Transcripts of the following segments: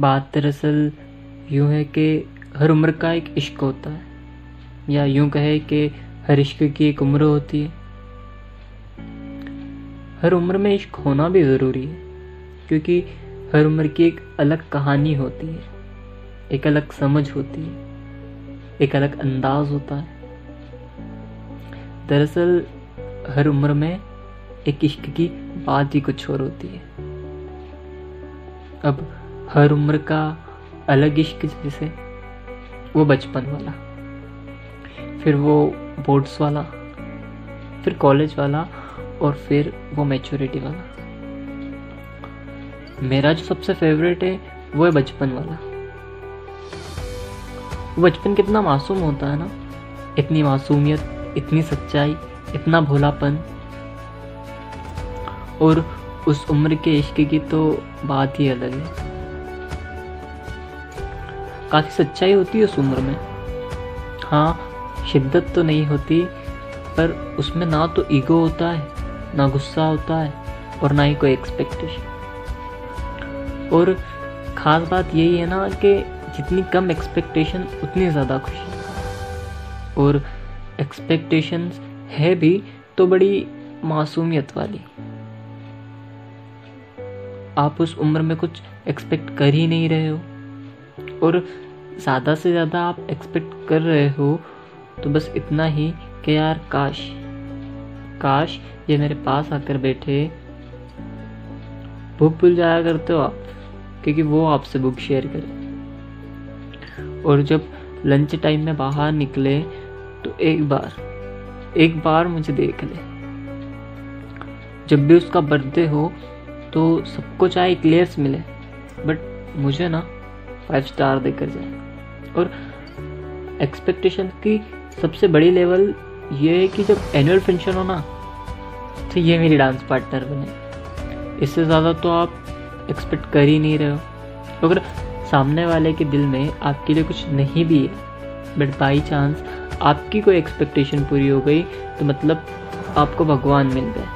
बात दरअसल यूँ है कि हर उम्र का एक इश्क होता है, या यूँ कहे कि हर इश्क की एक उम्र होती है। हर उम्र में इश्क होना भी ज़रूरी है, क्योंकि हर उम्र की एक अलग कहानी होती है, एक अलग समझ होती है, एक अलग अंदाज होता है। दरअसल हर उम्र में एक इश्क की बात ही कुछ और होती है। अब हर उम्र का अलग इश्क जैसे वो बचपन वाला, फिर वो बोर्ड्स वाला, फिर कॉलेज वाला और फिर वो मैच्योरिटी वाला। मेरा जो सबसे फेवरेट है, वो है बचपन वाला। बचपन कितना मासूम होता है ना? इतनी मासूमियत, इतनी सच्चाई, इतना भोलापन। और उस उम्र के इश्क की तो बात ही अलग है। काफ़ी सच्चाई होती है उस उम्र में। हाँ शिद्दत तो नहीं होती, पर उसमें ना तो ईगो होता है, ना गुस्सा होता है, और ना ही कोई एक्सपेक्टेशन और ख़ास बात यही है ना कि जितनी कम एक्सपेक्टेशन उतनी ज़्यादा खुशी। और एक्सपेक्टेशंस है भी तो बड़ी मासूमियत वाली। आप उस उम्र में कुछ एक्सपेक्ट कर ही नहीं रहे हो। और ज़्यादा से ज़्यादा आप एक्सपेक्ट कर रहे हो तो बस इतना ही कि यार काश काश ये मेरे पास आकर बैठे। बुक भूल जाया करते हो आप, क्योंकि वो आपसे बुक शेयर करे। और जब लंच टाइम में बाहर निकले तो एक बार एक बार मुझे देख ले। जब भी उसका बर्थडे हो तो सबको चाहे क्लियर्स मिले बट मुझे ना फाइव स्टार देकर जाए। और एक्सपेक्टेशन की सबसे बड़ी लेवल ये है कि जब एनुअल फ़ंक्शन हो ना तो ये मेरी डांस पार्टनर बने। इससे ज़्यादा तो आप एक्सपेक्ट कर ही नहीं रहे हो। अगर सामने वाले के दिल में आपके लिए कुछ नहीं भी है बट बाई चांस आपकी कोई एक्सपेक्टेशन पूरी हो गई तो मतलब आपको भगवान मिल गए।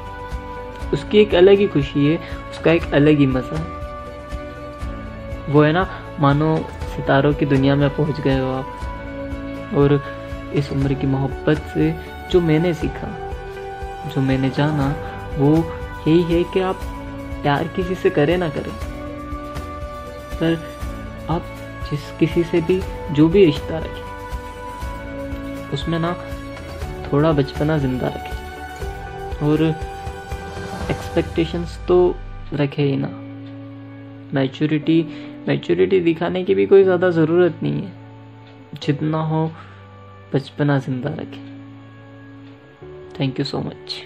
उसकी एक अलग ही खुशी है, उसका एक अलग ही मज़ा है। वो है ना, मानो सितारों की दुनिया में पहुँच गए हो आप। और इस उम्र की मोहब्बत से जो मैंने सीखा, जो मैंने जाना, वो यही है कि आप प्यार किसी से करें ना करें। पर आप जिस किसी से भी, जो भी रिश्ता रखें, उसमें ना थोड़ा बचपना ज़िंदा रखें। और एक्सपेक्टेशंस तो रखे ही ना। मैच्योरिटी मैच्योरिटी दिखाने की भी कोई ज़्यादा ज़रूरत नहीं है। जितना हो बचपना ज़िंदा रखें। Thank you so much